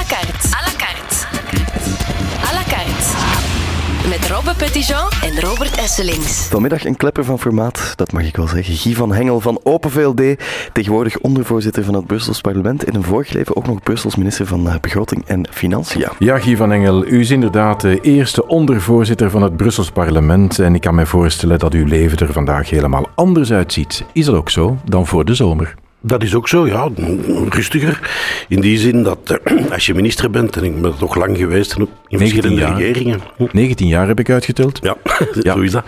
la carte. À la carte. À la carte. Met Robbe Petitjean en Robert Esselings. Vanmiddag een klepper van formaat, dat mag ik wel zeggen. Guy van Hengel van Open VLD, tegenwoordig ondervoorzitter van het Brussels parlement. In een vorig leven ook nog Brussels minister van eh, Begroting en Financiën. Ja, Guy van Engel, u is inderdaad de eerste ondervoorzitter van het Brussels parlement. En ik kan me voorstellen dat uw leven er vandaag helemaal anders uitziet. Is dat ook zo dan voor de zomer? Dat is ook zo, ja. Rustiger. In die zin dat eh, als je minister bent, en ik ben toch lang geweest in verschillende jaar. regeringen. 19 jaar heb ik uitgeteld. Ja, zo is dat.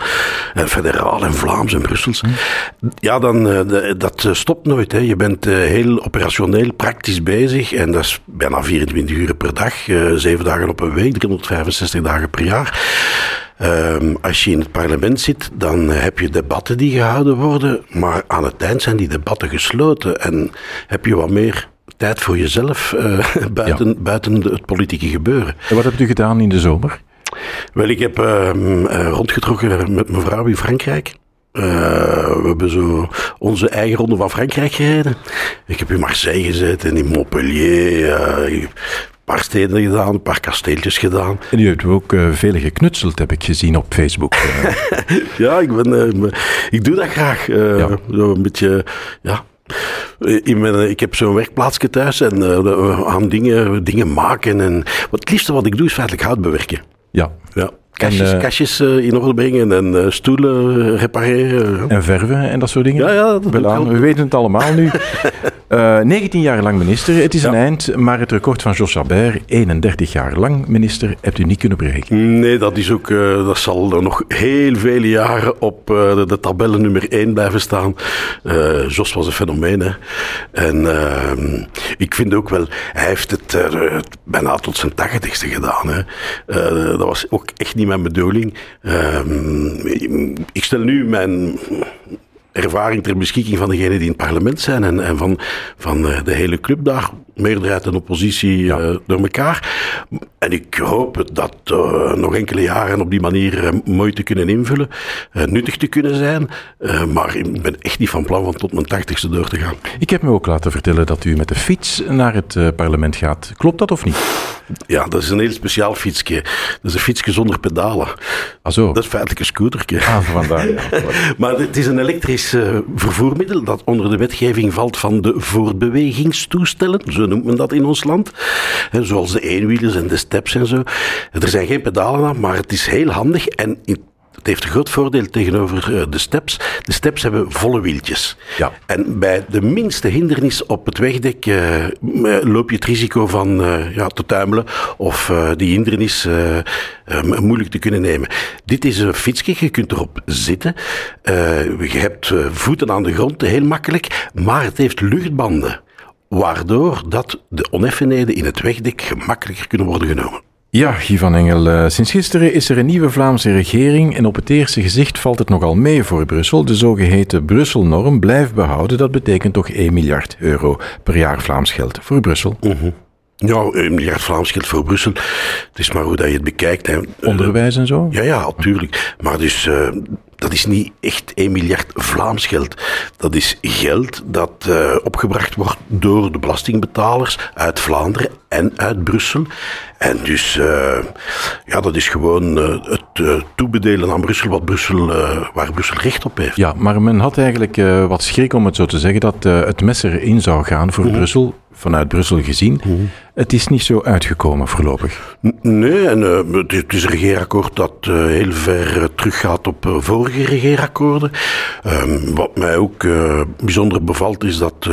En federaal en Vlaams en Brussels. Ja, dan, eh, dat eh, stopt nooit. Hè. Je bent eh, heel operationeel, praktisch bezig. En dat is bijna 24 uur per dag, eh, 7 dagen op een week, 365 dagen per jaar. Ehm, als je in het parlement zit, dan heb je debatten die gehouden worden. Maar aan het eind zijn die debatten gesloten. En heb je wat meer tijd voor jezelf eh, buiten, buiten het politieke gebeuren. En wat hebt u gedaan in de zomer? Wel, ik heb eh, rondgetrokken met mijn vrouw in Frankrijk. Eh, we hebben zo onze eigen ronde van Frankrijk gereden. Ik heb in Marseille gezeten, in Montpellier. Paar steden gedaan, een paar kasteeltjes gedaan. En u hebt ook eh vele geknutseld, heb ik gezien op Facebook. Eh, Ja, ik, ben, eh, ik doe dat graag. Ja. Zo een beetje, ja. In mijn, ik heb zo'n werkplaatsje thuis en we gaan dingen, dingen maken. En, wat het liefste wat ik doe is feitelijk hout bewerken. ja. Ja. Kastjes, kastjes eh, in orde brengen en stoelen repareren. En verven en dat soort dingen? Ja, ja, dat we weten het allemaal nu. Eh 19 jaar lang minister, het is een eind, maar het record van Jos Chabert, 31 jaar lang minister, hebt u niet kunnen breken. Nee, dat, is ook, eh, dat zal nog heel vele jaren op eh, de, de tabellen nummer 1 blijven staan. Eh, Jos was een fenomeen. Hè. En ehm, ik vind ook wel, hij heeft het eh, bijna tot zijn tachtigste gedaan. Hè. Eh, dat was ook echt niet mijn bedoeling. Ehm, ik stel nu mijn ervaring ter beschikking van degenen die in het parlement zijn en, en van, van eh, de hele club daar, meerderheid en oppositie eh, door elkaar. En ik hoop dat eh, nog enkele jaren op die manier mooi te kunnen invullen, nuttig te kunnen zijn, maar ik ben echt niet van plan van tot mijn tachtigste door te gaan. Ik heb me ook laten vertellen dat u met de fiets naar het parlement gaat. Klopt dat of niet? Ja, dat is een heel speciaal fietsje. Dat is een fietsje zonder pedalen. Ah zo. Dat is feitelijk een scootertje. Ah, vandaar. ja. Maar het is een elektrisch eh, vervoermiddel dat onder de wetgeving valt van de voortbewegingstoestellen, zo noemt men dat in ons land. Zoals de eenwielers en de steps en zo. Er zijn geen pedalen aan, maar het is heel handig en in- het heeft een groot voordeel tegenover eh, de steps. De steps hebben volle wieltjes. Ja. En bij de minste hindernis op het wegdek eh, eh, loop je het risico van ja, te tuimelen of die hindernis moeilijk te kunnen nemen. Dit is een fietsje, je kunt erop zitten. Je hebt voeten aan de grond, heel makkelijk, maar het heeft luchtbanden. Waardoor dat de oneffenheden in het wegdek gemakkelijker kunnen worden genomen. Ja, Guy van Engel, eh, sinds gisteren is er een nieuwe Vlaamse regering en op het eerste gezicht valt het nogal mee voor Brussel. De zogeheten Brusselnorm blijft behouden. Dat betekent toch 1 miljard euro per jaar Vlaams geld voor Brussel. Ja, een miljard Vlaams geld voor Brussel. Het is maar hoe dat je het bekijkt. Hè. Onderwijs en zo? Ja, ja, natuurlijk. Maar dus, dat is niet echt 1 miljard Vlaams geld. Dat is geld dat eh, opgebracht wordt door de belastingbetalers uit Vlaanderen en uit Brussel. En dus, eh, ja, dat is gewoon eh, het toebedelen aan Brussel, wat Brussel, waar Brussel recht op heeft. Ja, maar men had eigenlijk wat schrik om het zo te zeggen dat het mes erin zou gaan voor Brussel, vanuit Brussel gezien. Het is niet zo uitgekomen voorlopig. Nee, en eh, het is- een regeerakkoord dat eh, heel ver eh, teruggaat op vorige regeerakkoorden. Ehm, wat mij ook bijzonder bevalt is dat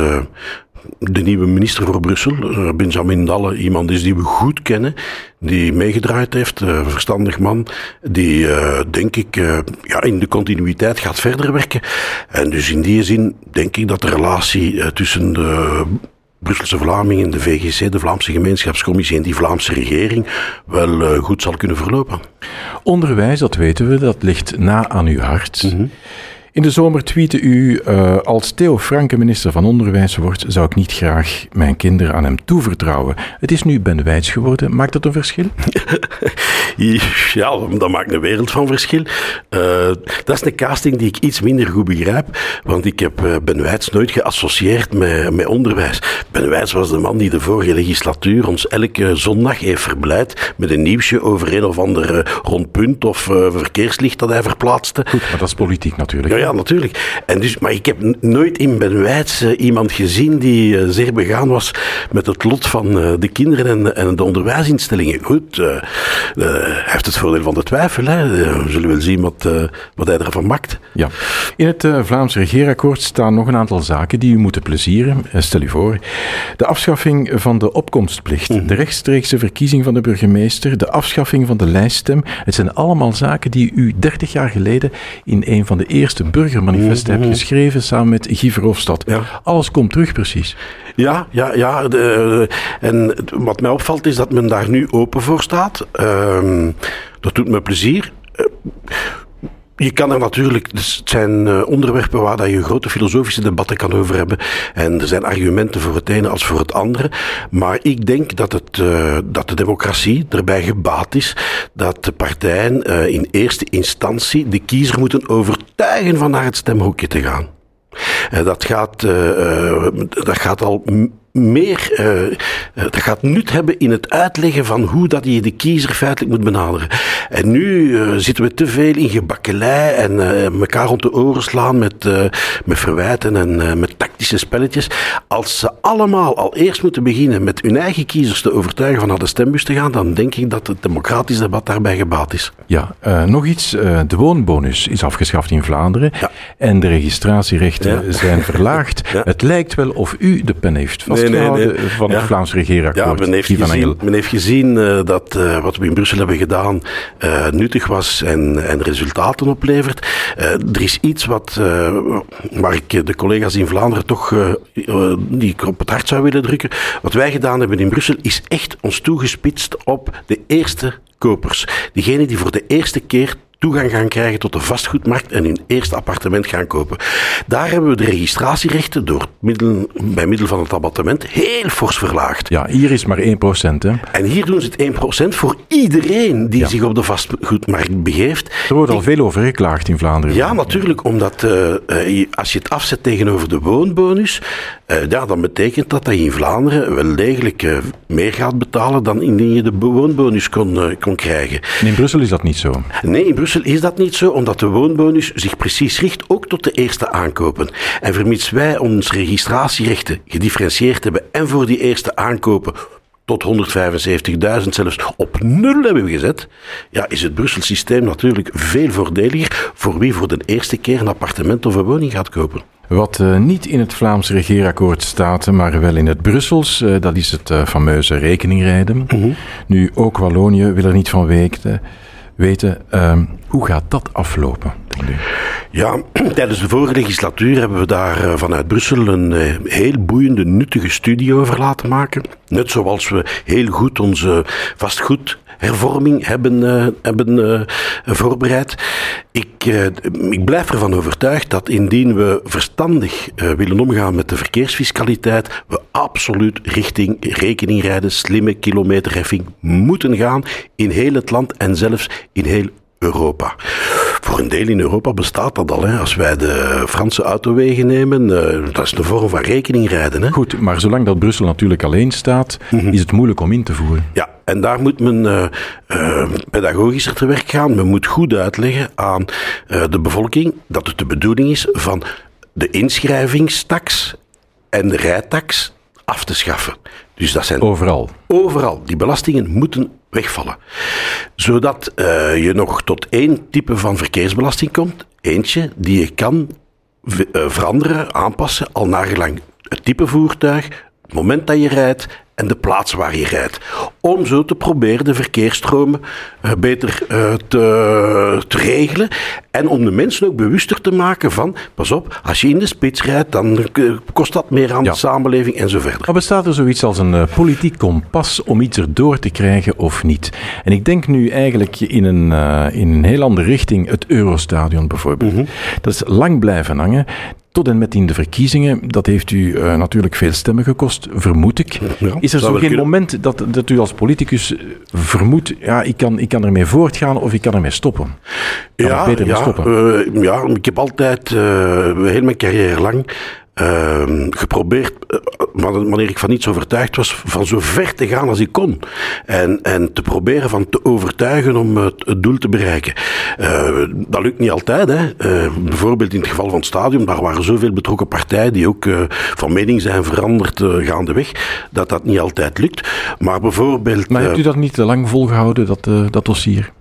de nieuwe minister voor Brussel, Benjamin Dalle, iemand is die we goed kennen, die meegedraaid heeft, een verstandig man, die denk ik ja, in de continuïteit gaat verder werken. En dus in die zin denk ik dat de relatie tussen de Brusselse Vlamingen, de VGC, de Vlaamse Gemeenschapscommissie en die Vlaamse regering wel eh, goed zal kunnen verlopen. Onderwijs, dat weten we, dat ligt na aan uw hart. In de zomer tweette u, uh, als Theo Franke minister van Onderwijs wordt, zou ik niet graag mijn kinderen aan hem toevertrouwen. Het is nu Ben Wijts geworden. Maakt dat een verschil? ja, dat maakt een wereld van verschil. Uh, dat is een casting die ik iets minder goed begrijp, want ik heb uh, Ben Wijts nooit geassocieerd met, met onderwijs. Ben Wijts was de man die de vorige legislatuur ons elke zondag heeft verblijd met een nieuwsje over een of ander rondpunt of verkeerslicht dat hij verplaatste. Goed, maar dat is politiek natuurlijk. Ja, ja, natuurlijk. En dus, maar ik heb nooit in Ben Wijts uh, iemand gezien die uh, zeer begaan was met het lot van uh, de kinderen en, en, de onderwijsinstellingen. Goed, hij heeft het voordeel van de twijfel. Hè. we zullen wel zien wat, wat hij ervan maakt. Ja. In het Vlaams regeerakkoord staan nog een aantal zaken die u moeten plezieren. stel u voor, de afschaffing van de opkomstplicht, mm. de rechtstreekse verkiezing van de burgemeester, de afschaffing van de lijststem. Het zijn allemaal zaken die u 30 jaar geleden in een van de eerste burgermanifesten heb geschreven samen met Guy Verhofstadt. Ja. Alles komt terug precies. Ja, ja, ja. De, en wat mij opvalt is dat men daar nu open voor staat. Uh, dat doet me plezier. Je kan er natuurlijk, dus het zijn uh, onderwerpen waar dat je grote filosofische debatten kan over hebben. En er zijn argumenten voor het ene als voor het andere. Maar ik denk dat, het, uh, dat de democratie erbij gebaat is dat de partijen uh, in eerste instantie de kiezer moeten overtuigen van naar het stemhokje te gaan. dat, gaat, dat gaat al meer, uh, dat gaat nut hebben in het uitleggen van hoe dat je de kiezer feitelijk moet benaderen. En nu uh, zitten we te veel in gebakkelei en uh, elkaar rond de oren slaan met, met verwijten en met tactische spelletjes. Als ze allemaal al eerst moeten beginnen met hun eigen kiezers te overtuigen van naar de stembus te gaan, dan denk ik dat het democratisch debat daarbij gebaat is. Ja, nog iets. de woonbonus is afgeschaft in Vlaanderen ja. en de registratierechten ja. zijn verlaagd. Ja. Het lijkt wel of u de pen heeft vast nee, nee, nee. van het Vlaams regeerakkoord. Ja, men heeft gezien, men heeft gezien uh, dat uh, wat we in Brussel hebben gedaan uh, nuttig was en, en resultaten oplevert. er is iets wat, waar ik de collega's in Vlaanderen toch die ik op het hart zou willen drukken. Wat wij gedaan hebben in Brussel is echt ons toegespitst op de eerste kopers. Diegenen die voor de eerste keer toegang gaan krijgen tot de vastgoedmarkt en hun eerste appartement gaan kopen. Daar hebben we de registratierechten door middel, bij middel van het abattement heel fors verlaagd. Ja, hier is maar 1%. Hè? En hier doen ze het 1% voor iedereen die zich op de vastgoedmarkt begeeft. Er wordt al veel over geklaagd in Vlaanderen. Ja, natuurlijk, omdat uh, als je het afzet tegenover de woonbonus, ja, dan betekent dat dat je in Vlaanderen wel degelijk uh, meer gaat betalen dan indien je de woonbonus kon, kon krijgen. En in Brussel is dat niet zo? Nee, in Brussel is dat niet zo, omdat de woonbonus zich precies richt ook tot de eerste aankopen. En vermits wij ons registratierechten gedifferentieerd hebben en voor die eerste aankopen tot 175.000 zelfs op nul hebben gezet, ja, is het Brussel systeem natuurlijk veel voordeliger voor wie voor de eerste keer een appartement of een woning gaat kopen. Wat uh, niet in het Vlaams regeerakkoord staat, maar wel in het Brussels, uh, dat is het uh, fameuze rekeningrijden. -hmm. Nu, ook Wallonië wil er niet van weten weten. Hoe gaat dat aflopen? Ja, tijdens de vorige legislatuur hebben we daar uh, vanuit Brussel een uh, heel boeiende, nuttige studie over laten maken. Net zoals we heel goed onze vastgoed hervorming hebben, uh, hebben voorbereid. Ik, ik blijf ervan overtuigd dat indien we verstandig willen omgaan met de verkeersfiscaliteit, we absoluut richting rekeningrijden, slimme kilometerheffing moeten gaan in heel het land en zelfs in heel Europa. Voor een deel in Europa bestaat dat al. Hè. Als wij de Franse autowegen nemen, uh, dat is een vorm van rekeningrijden. Hè. Goed, maar zolang dat Brussel natuurlijk alleen staat, mm -hmm. is het moeilijk om in te voeren. Ja, en daar moet men uh, uh, pedagogischer te werk gaan. Men moet goed uitleggen aan de bevolking dat het de bedoeling is van de inschrijvingstax en de rijtax af te schaffen. Dus dat zijn overal. Overal. Die belastingen moeten wegvallen. Zodat uh, je nog tot één type van verkeersbelasting komt. Eentje die je kan veranderen, aanpassen, al nagelang het type voertuig, het moment dat je rijdt en de plaats waar je rijdt. Om zo te proberen de verkeersstromen uh, beter uh, te, te, regelen. En om de mensen ook bewuster te maken van, pas op, als je in de spits rijdt, dan kost dat meer aan ja. de samenleving en zo verder. Maar bestaat er zoiets als een politiek kompas om iets erdoor te krijgen of niet? En ik denk nu eigenlijk in een, in een heel andere richting, het Eurostadion bijvoorbeeld. Mm -hmm. Dat is lang blijven hangen tot en met in de verkiezingen. Dat heeft u uh, natuurlijk veel stemmen gekost, vermoed ik. Ja, is er zo geen kunnen. moment dat, dat u als politicus vermoedt, ja, ik kan, ik kan ermee voortgaan of ik kan ermee stoppen? Kan ja, beter ja, stoppen? Uh, ja, ik heb altijd, uh, heel mijn carrière lang, uh, geprobeerd, uh, wanneer ik van iets overtuigd was, van zo ver te gaan als ik kon. En, en te proberen van te overtuigen om het, het doel te bereiken. Uh, dat lukt niet altijd. Hè. bijvoorbeeld in het geval van het stadion, daar waren zoveel betrokken partijen die ook van mening zijn veranderd gaandeweg, dat dat niet altijd lukt. Maar bijvoorbeeld... Maar hebt u dat niet te lang volgehouden, dat, dat dossier?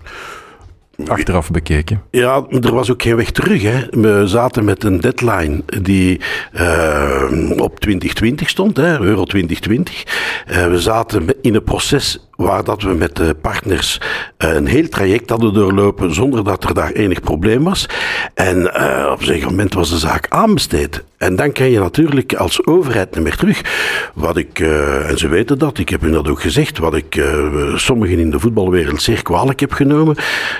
Achteraf bekeken? Ja, er was ook geen weg terug. Hè. We zaten met een deadline die uh, op 2020 stond, hè, Euro 2020. Uh, we zaten in een proces waar dat we met de partners uh, een heel traject hadden doorlopen zonder dat er daar enig probleem was. En uh, op een gegeven moment was de zaak aanbesteed. En dan kan je natuurlijk als overheid niet meer terug. Wat ik, uh, en ze weten dat, ik heb hun dat ook gezegd, wat ik sommigen in de voetbalwereld zeer kwalijk heb genomen,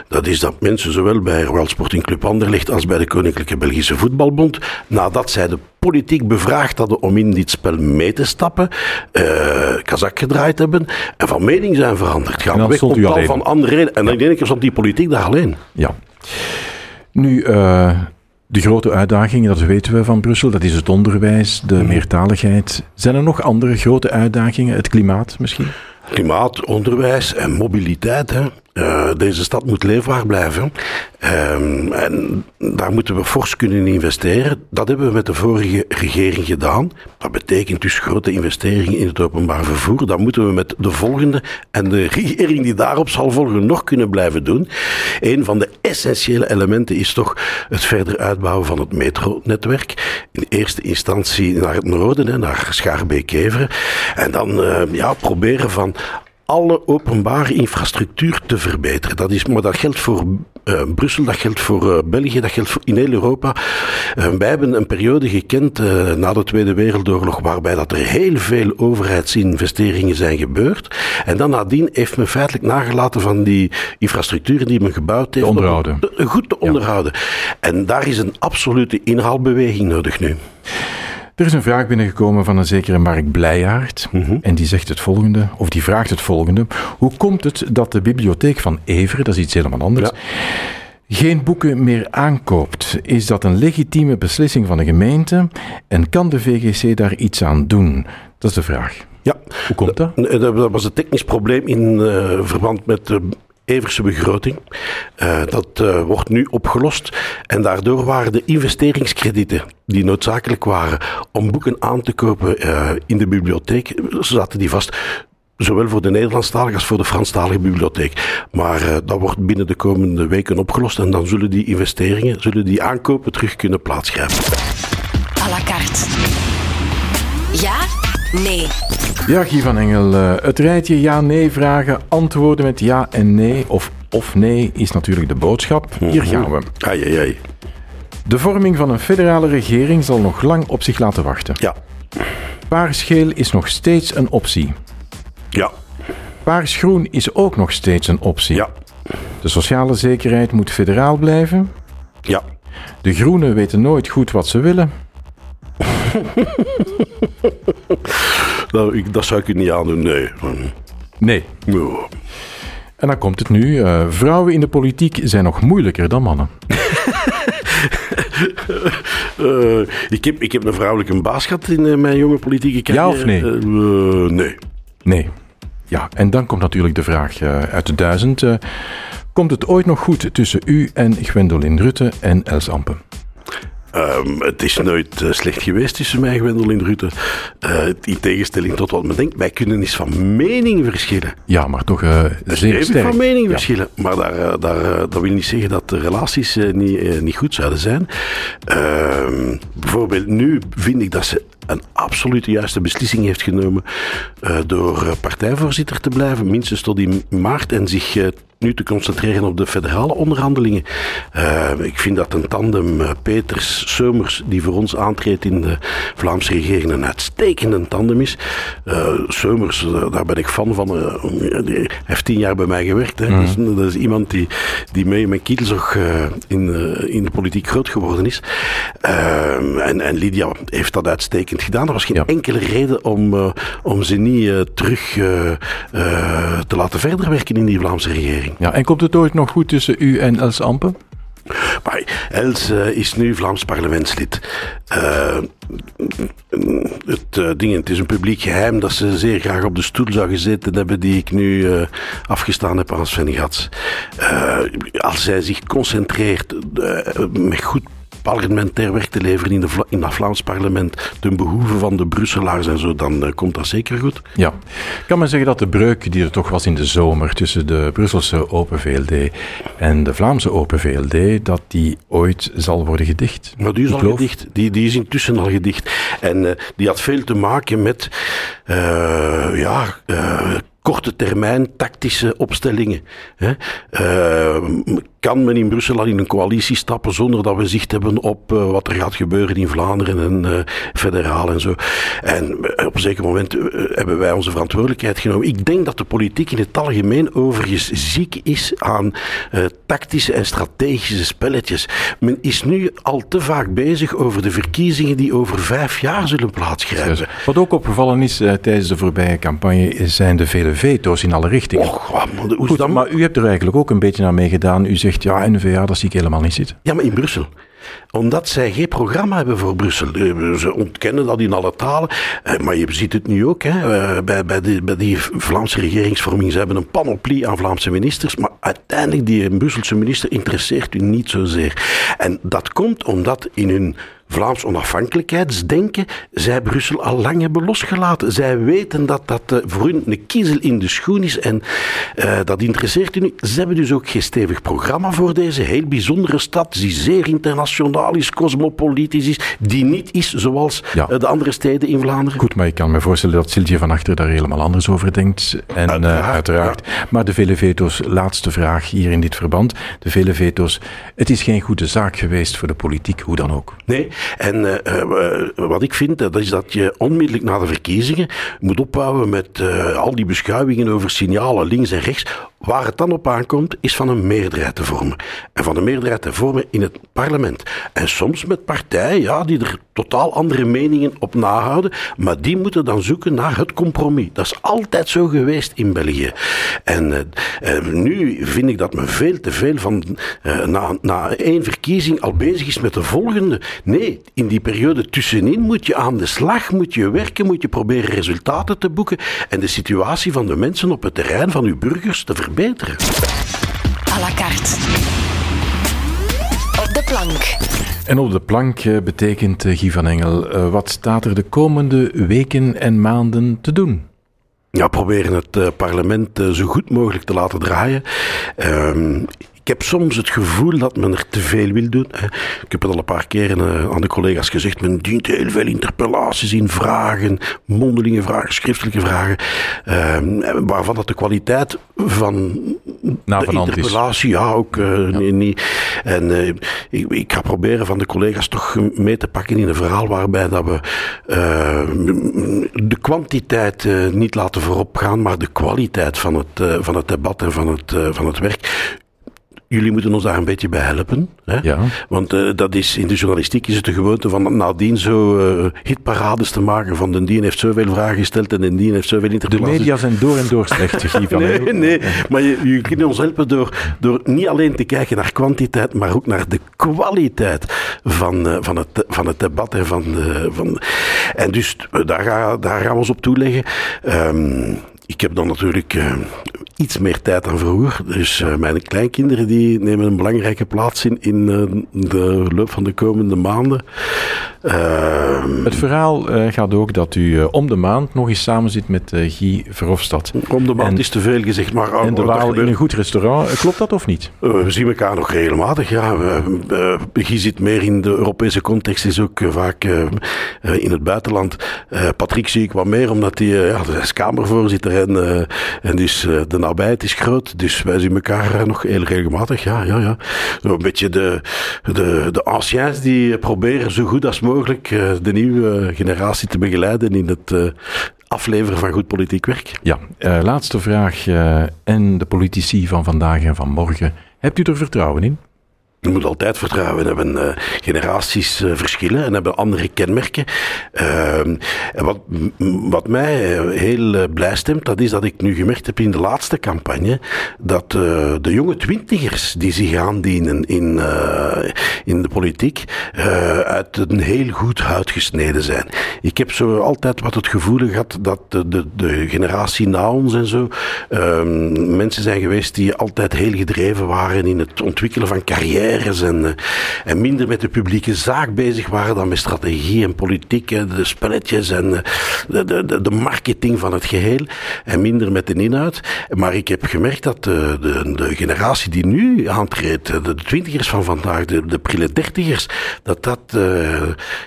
dat is dat mensen zowel bij Royal Sporting Club Anderlecht als bij de Koninklijke Belgische Voetbalbond, nadat zij de politiek bevraagd hadden om in dit spel mee te stappen, uh, kazak gedraaid hebben en van mening zijn veranderd. Gaan weg op tal van andere redenen. En dan denk ik, stond die politiek daar alleen. Ja. Nu, uh, de grote uitdagingen, dat weten we van Brussel, dat is het onderwijs, de meertaligheid. Zijn er nog andere grote uitdagingen? Het klimaat misschien? Klimaat, onderwijs en mobiliteit. Hè. Uh, deze stad moet leefbaar blijven. Um, en daar moeten we fors kunnen investeren. Dat hebben we met de vorige regering gedaan. Dat betekent dus grote investeringen in het openbaar vervoer. Dat moeten we met de volgende en de regering die daarop zal volgen nog kunnen blijven doen. Een van de essentiële elementen is toch het verder uitbouwen van het metronetwerk. In eerste instantie naar het noorden, naar Schaarbeek-Keveren. En dan uh, ja, proberen van alle openbare infrastructuur te verbeteren. Dat is, maar dat geldt voor uh, Brussel, dat geldt voor uh, België, dat geldt voor in heel Europa. Uh, wij hebben een periode gekend na de Tweede Wereldoorlog waarbij dat er heel veel overheidsinvesteringen zijn gebeurd. En dan nadien heeft men feitelijk nagelaten van die infrastructuren die men gebouwd heeft. Te onderhouden. Te, goed te onderhouden. Ja. En daar is een absolute inhaalbeweging nodig nu. Er is een vraag binnengekomen van een zekere Mark Blijaard. Mm -hmm. En die zegt het volgende, of die vraagt het volgende. Hoe komt het dat de bibliotheek van Everen, dat is iets helemaal anders, ja. geen boeken meer aankoopt? Is dat een legitieme beslissing van de gemeente? En kan de VGC daar iets aan doen? Dat is de vraag. Ja. Hoe komt dat? Dat was een technisch probleem in uh, verband met de Everse begroting. Uh, dat uh, wordt nu opgelost. En daardoor waren de investeringskredieten die noodzakelijk waren om boeken aan te kopen uh, in de bibliotheek, zaten die vast. Zowel voor de Nederlandstalige als voor de Franstalige bibliotheek. Maar dat wordt binnen de komende weken opgelost. En dan zullen die investeringen, zullen die aankopen terug kunnen plaatsgrijpen. À la carte. Ja? Nee. Ja, Guy van Engel. Uh, het rijtje ja-nee vragen, antwoorden met ja en nee of of nee is natuurlijk de boodschap. Hier gaan we. Ai, ai, ai. De vorming van een federale regering zal nog lang op zich laten wachten. Ja. Paarsgeel is nog steeds een optie. Ja. Paarsgroen is ook nog steeds een optie. Ja. De sociale zekerheid moet federaal blijven. Ja. De groenen weten nooit goed wat ze willen. nou, ik, dat zou ik u niet aandoen, nee. Nee. En dan komt het nu. Uh, vrouwen in de politiek zijn nog moeilijker dan mannen. uh, ik, heb, ik heb een vrouwelijke baas gehad in uh, mijn jonge politieke carrière. Ja of nee? nee. Nee. Ja, en dan komt natuurlijk de vraag uit de duizend. komt het ooit nog goed tussen u en Gwendolyn Rutte en Els Ampen? Um, het is nooit uh, slecht geweest tussen mij en Gwendoline Rutte. Uh, in tegenstelling tot wat men denkt. Wij kunnen eens van mening verschillen. Ja, maar toch uh, zeer Even sterk. van mening ja. verschillen. Maar daar, daar, dat wil niet zeggen dat de relaties niet, niet goed zouden zijn. Ehm, bijvoorbeeld nu vind ik dat ze een absoluut juiste beslissing heeft genomen uh, door partijvoorzitter te blijven, minstens tot in maart, en zich uh, nu te concentreren op de federale onderhandelingen. Uh, ik vind dat een tandem uh, Peters-Seumers, die voor ons aantreedt in de Vlaamse regering, een uitstekende tandem is. Uh, Seumers, daar ben ik fan van. hij heeft tien jaar bij mij gewerkt. Hè. Mm. dat, is, dat, is, iemand die, die mee met Kielzog in, in de politiek groot geworden is. en, en Lydia heeft dat uitstekend gedaan. Er was geen ja. enkele reden om, om ze niet terug te laten verder werken in die Vlaamse regering. Ja, en komt het ooit nog goed tussen u en Els Ampen? Maar Els uh, is nu Vlaams parlementslid. Uh, het, uh, ding, het is een publiek geheim dat ze zeer graag op de stoel zou gezeten hebben die ik nu afgestaan heb aan Sven Gats. als zij zich concentreert met goed parlementair werk te leveren in, de in dat Vlaams parlement ten behoeve van de Brusselaars en zo, dan uh, komt dat zeker goed. Ja. Kan men zeggen dat de breuk die er toch was in de zomer tussen de Brusselse Open VLD en de Vlaamse Open VLD, dat die ooit zal worden gedicht? Maar die is al gedicht. Die, die is intussen al gedicht. En uh, die had veel te maken met uh, ja, korte termijn tactische opstellingen. Hè. Kan men in Brussel al in een coalitie stappen zonder dat we zicht hebben op uh, wat er gaat gebeuren in Vlaanderen en uh, federaal en zo. En op een zeker moment hebben wij onze verantwoordelijkheid genomen. Ik denk dat de politiek in het algemeen overigens ziek is aan tactische en strategische spelletjes. Men is nu al te vaak bezig over de verkiezingen die over vijf jaar zullen plaatsgrijpen. Wat ook opgevallen is tijdens de voorbije campagne zijn de vele veto's in alle richtingen. Och, maar, Goed, dan... maar u hebt er eigenlijk ook een beetje aan meegedaan. U zegt ja, N-VA, dat zie ik helemaal niet zitten. Ja, maar in Brussel omdat zij geen programma hebben voor Brussel. Eh, ze ontkennen dat in alle talen. Eh, maar je ziet het nu ook. Hè. Eh, bij, bij, die, bij die Vlaamse regeringsvorming. Ze hebben een panoplie aan Vlaamse ministers. Maar uiteindelijk, die Brusselse minister interesseert u niet zozeer. En dat komt omdat in hun Vlaams onafhankelijkheidsdenken zij Brussel al lang hebben losgelaten. Zij weten dat dat uh, voor hun een kiezel in de schoen is en uh, dat interesseert u niet. Ze hebben dus ook geen stevig programma voor deze heel bijzondere stad, die zeer internationaal is, cosmopolitisch is, die niet is zoals ja. uh, de andere steden in Vlaanderen. Goed, maar ik kan me voorstellen dat Sylvie van Achter daar helemaal anders over denkt. En uiteraard. uiteraard. Ja. Maar de vele veto's, laatste vraag hier in dit verband. De vele veto's, het is geen goede zaak geweest voor de politiek, hoe dan ook. Nee, en uh, wat ik vind, dat is dat je onmiddellijk na de verkiezingen moet ophouden met uh, al die beschouwingen over signalen links en rechts. Waar het dan op aankomt, is van een meerderheid te vormen. En van een meerderheid te vormen in het parlement. En soms met partijen ja, die er totaal andere meningen op nahouden, maar die moeten dan zoeken naar het compromis. Dat is altijd zo geweest in België. En uh, uh, nu vind ik dat men veel te veel van uh, na, na één verkiezing al bezig is met de volgende. Nee, in die periode tussenin moet je aan de slag, moet je werken, moet je proberen resultaten te boeken en de situatie van de mensen op het terrein, van uw burgers, te verbeteren. À la carte. Op de plank. En op de plank betekent, Guy van Engel, wat staat er de komende weken en maanden te doen? Ja, proberen het parlement zo goed mogelijk te laten draaien. Ik heb soms het gevoel dat men er te veel wil doen. Ik heb het al een paar keren uh, aan de collega's gezegd. Men dient heel veel interpellaties in vragen, mondelinge vragen, schriftelijke vragen. Uh, waarvan dat de kwaliteit van nou, de interpellatie, ja, ook ja. Nee, niet. En ik, ik, ga proberen van de collega's toch mee te pakken in een verhaal waarbij dat we de kwantiteit niet laten voorop gaan, maar de kwaliteit van het, van het debat en van het, van het werk jullie moeten ons daar een beetje bij helpen. Hè? Ja. Want uh, dat is, in de journalistiek is het de gewoonte van nadien zo uh, hitparades te maken van de dien heeft zoveel vragen gesteld en de dien heeft zoveel interpellaties. De media zijn door en door slecht, Nee, nee, maar je, je kunt ons helpen door, door niet alleen te kijken naar kwantiteit, maar ook naar de kwaliteit van, uh, van, het, van het debat. En, van, van, en dus daar, ga, daar gaan we ons op toeleggen. Um, ik heb dan natuurlijk iets meer tijd dan vroeger. Dus uh, mijn kleinkinderen die nemen een belangrijke plaats in, in uh, de loop van de komende maanden. Uh, het verhaal gaat ook dat u om de maand nog eens samen zit met Guy Verhofstadt. Om de maand en, is te veel gezegd, maar... En de Waal in een goed restaurant, klopt dat of niet? we zien elkaar nog regelmatig, ja. Guy zit meer in de Europese context, is ook vaak in het buitenland. Patrick zie ik wat meer, omdat hij, ja, is kamervoorzitter en, en dus de nabijheid is groot. Dus wij zien elkaar nog heel regelmatig, ja, ja, ja. Een beetje de, de, de anciens die proberen zo goed als mogelijk de nieuwe generatie te begeleiden in het afleveren van goed politiek werk. Ja, laatste vraag. Uh, en de politici van vandaag en van morgen. Hebt u er vertrouwen in? Je moet altijd vertrouwen. We hebben uh, generaties uh, verschillen en hebben andere kenmerken. Uh, en wat, wat mij eh, heel blij stemt, dat is dat ik nu gemerkt heb in de laatste campagne dat de jonge twintigers die zich aandienen in, in de politiek uit een heel goed hout gesneden zijn. Ik heb zo altijd wat het gevoel gehad dat de, de, de generatie na ons en zo mensen zijn geweest die altijd heel gedreven waren in het ontwikkelen van carrière en, eh, en minder met de publieke zaak bezig waren dan met strategie en politiek, de spelletjes en eh, de, de, de marketing van het geheel en minder met de inhoud. Maar ik heb gemerkt dat de, de, de generatie die nu aantreedt, de twintigers van vandaag, de, de prille dertigers, dat dat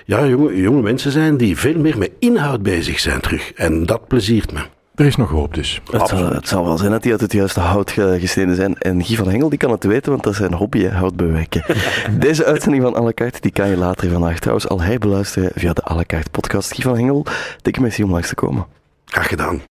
ja, jonge, jonge mensen zijn die veel meer met inhoud bezig zijn terug. En dat pleziert me. Er is nog hoop dus. Het zal, het zal, wel zijn dat die uit het juiste hout gesneden zijn. En Guy van Hengel die kan het weten, want dat is zijn hobby, hout bewerken. Deze uitzending van la die kan je later vandaag trouwens al hij beluisteren via de carte podcast. Guy van Hengel, dikke merci om langs te komen. Graag gedaan.